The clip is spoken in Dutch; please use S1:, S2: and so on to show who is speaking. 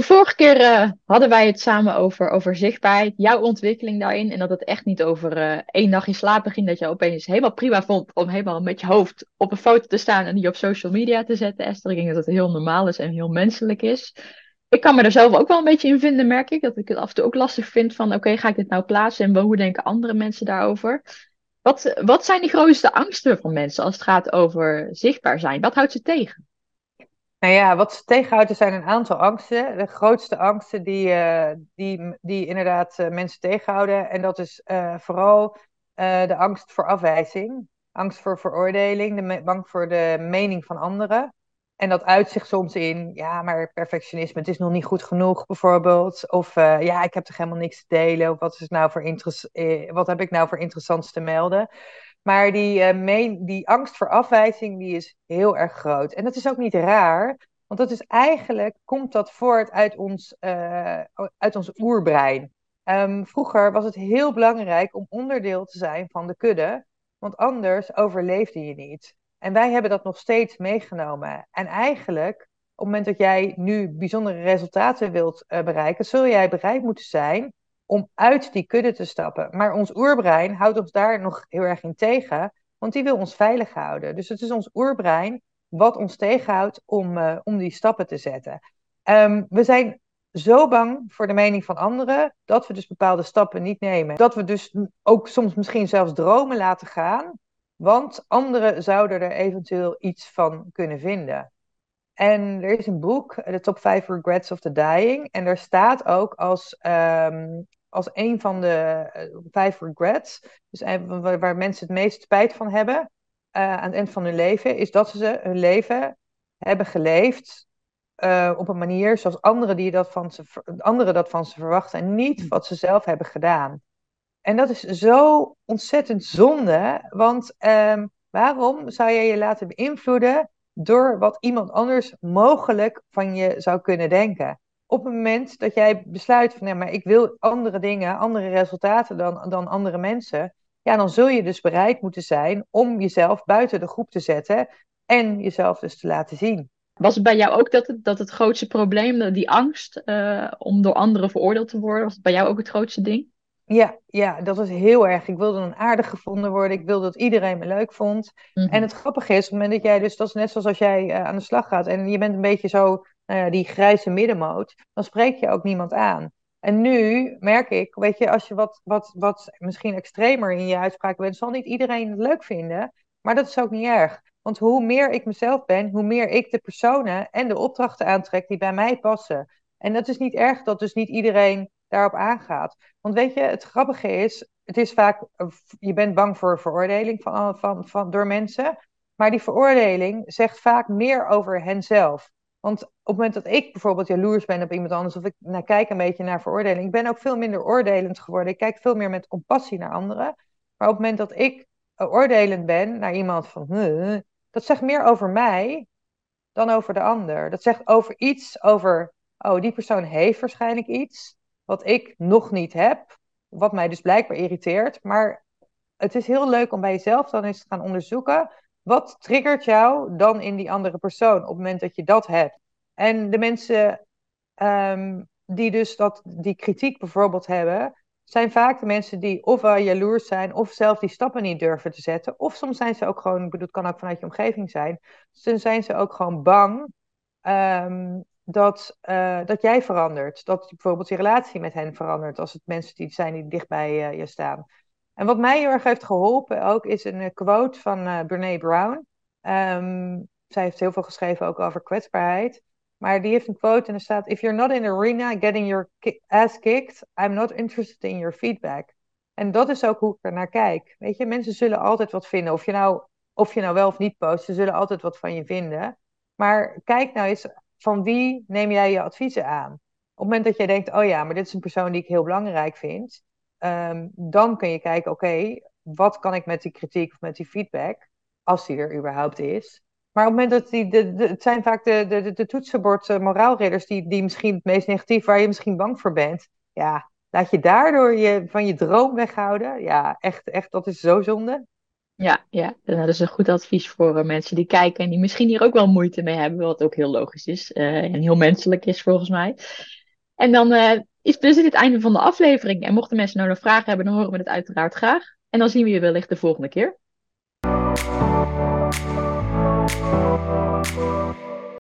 S1: De vorige keer eh, hadden wij het samen over, over zichtbaarheid, jouw ontwikkeling daarin. En dat het echt niet over uh, één nachtje slapen ging. Dat je opeens helemaal prima vond om helemaal met je hoofd op een foto te staan en die op social media te zetten. Esther, ik denk dat het heel normaal is en heel menselijk is. Ik kan me er zelf ook wel een beetje in vinden, merk ik. Dat ik het af en toe ook lastig vind van, oké, ga ik dit nou plaatsen en hoe denken andere mensen daarover? Wat, wat zijn de grootste angsten van mensen als het gaat over zichtbaar zijn? Wat houdt ze tegen?
S2: Nou ja, wat ze tegenhoudt, er zijn een aantal angsten. De grootste angsten die, uh, die, die inderdaad uh, mensen tegenhouden. En dat is uh, vooral de angst voor afwijzing, angst voor veroordeling, de bang voor de mening van anderen. En dat uit zich soms in, ja, maar perfectionisme, het is nog niet goed genoeg, bijvoorbeeld. Of ja, ik heb toch helemaal niks te delen. Of wat, is nou voor wat heb ik nou voor interessants te melden? Maar die, uh, die angst voor afwijzing die is heel erg groot. En dat is ook niet raar, want dat is eigenlijk, komt dat voort uit ons, uh, uit ons oerbrein. Um, vroeger was het heel belangrijk om onderdeel te zijn van de kudde, want anders overleefde je niet. En wij hebben dat nog steeds meegenomen. En eigenlijk, op het moment dat jij nu bijzondere resultaten wilt uh, bereiken, zul jij bereid moeten zijn om uit die kudde te stappen. Maar ons oerbrein houdt ons daar nog heel erg in tegen, want die wil ons veilig houden. Dus het is ons oerbrein wat ons tegenhoudt om, uh, om die stappen te zetten. Um, we zijn zo bang voor de mening van anderen dat we dus bepaalde stappen niet nemen. Dat we dus ook soms misschien zelfs dromen laten gaan, want anderen zouden er eventueel iets van kunnen vinden. En er is een boek, The Top 5 Regrets of the Dying. En daar staat ook als um, als een van de uh, vijf regrets, dus waar, waar, mensen het meest spijt van hebben uh, aan het eind van hun leven, is dat ze hun leven hebben geleefd uh, op een manier zoals anderen, die dat van ze, anderen dat van ze verwachten en niet wat ze zelf hebben gedaan. En dat is zo ontzettend zonde, want um, waarom zou je je laten beïnvloeden door wat iemand anders mogelijk van je zou kunnen denken? Op het moment dat jij besluit van, ja, maar ik wil andere dingen, andere resultaten dan, dan andere mensen, ja, dan zul je dus bereid moeten zijn om jezelf buiten de groep te zetten en jezelf dus te laten zien.
S1: Was het bij jou ook dat het, dat het grootste probleem, die angst uh, om door anderen veroordeeld te worden, was het bij jou ook het grootste ding?
S2: Ja, ja, dat is heel erg. Ik wilde dan aardig gevonden worden. Ik wilde dat iedereen me leuk vond. Mm -hmm. En het grappige is, op het moment dat jij dus, dat is net zoals als jij uh, aan de slag gaat en je bent een beetje zo nou die grijze middenmoot, dan spreek je ook niemand aan. En nu merk ik, weet je, als je wat, wat, wat misschien extremer in je uitspraak bent, zal niet iedereen het leuk vinden. Maar dat is ook niet erg. Want hoe meer ik mezelf ben, hoe meer ik de personen en de opdrachten aantrek die bij mij passen. En dat is niet erg dat dus niet iedereen daarop aangaat. Want weet je, het grappige is, het is vaak, je bent bang voor veroordeling van, van, van, door mensen. Maar die veroordeling zegt vaak meer over henzelf. Want op het moment dat ik bijvoorbeeld jaloers ben op iemand anders, of ik nou, kijk een beetje naar veroordeling, ik ben ook veel minder oordelend geworden. Ik kijk veel meer met compassie naar anderen. Maar op het moment dat ik oordelend ben naar iemand van, dat zegt meer over mij dan over de ander. Dat zegt over iets, over, oh, die persoon heeft waarschijnlijk iets wat ik nog niet heb, wat mij dus blijkbaar irriteert. Maar het is heel leuk om bij jezelf dan eens te gaan onderzoeken wat triggert jou dan in die andere persoon op het moment dat je dat hebt? En de mensen um, die dus dat, die kritiek bijvoorbeeld hebben, zijn vaak de mensen die ofwel jaloers zijn of zelf die stappen niet durven te zetten. Of soms zijn ze ook gewoon, ik bedoel, het kan ook vanuit je omgeving zijn. Dan zijn ze ook gewoon bang um, dat, uh, dat jij verandert. Dat bijvoorbeeld je relatie met hen verandert als het mensen die zijn die dicht bij uh, je staan. En wat mij heel erg heeft geholpen ook is een eh, quote van uh, Brene Brown. Um, zij heeft heel veel geschreven ook over kwetsbaarheid. Maar die heeft een quote en er staat: If you're not in the arena getting your ass kicked, I'm not interested in your feedback. En dat is ook hoe ik er naar kijk. Weet je, mensen zullen altijd wat vinden. Of je nou, of je nou wel of niet post, ze zullen altijd wat van je vinden. Maar kijk nou eens, van wie neem jij je adviezen aan? Op het moment dat jij denkt, oh ja, maar dit is een persoon die ik heel belangrijk vind um, dan kun je kijken, oké, wat kan ik met die kritiek of met die feedback, als die er überhaupt is. Maar op het moment dat die, het zijn vaak de, de, de toetsenbord uh, moraalridders die, die misschien het meest negatief, waar je misschien bang voor bent. Ja, laat je daardoor je, van je droom weghouden. Ja, echt, echt, dat is zo zonde.
S1: Ja, ja. Nou, dat is een goed advies voor uh, mensen die kijken en die misschien hier ook wel moeite mee hebben, wat ook heel logisch is uh, en heel menselijk is volgens mij. En dan is dus het einde van de aflevering. En mochten mensen nou nog vragen hebben, dan horen we het uiteraard graag. En dan zien we je wellicht de volgende keer.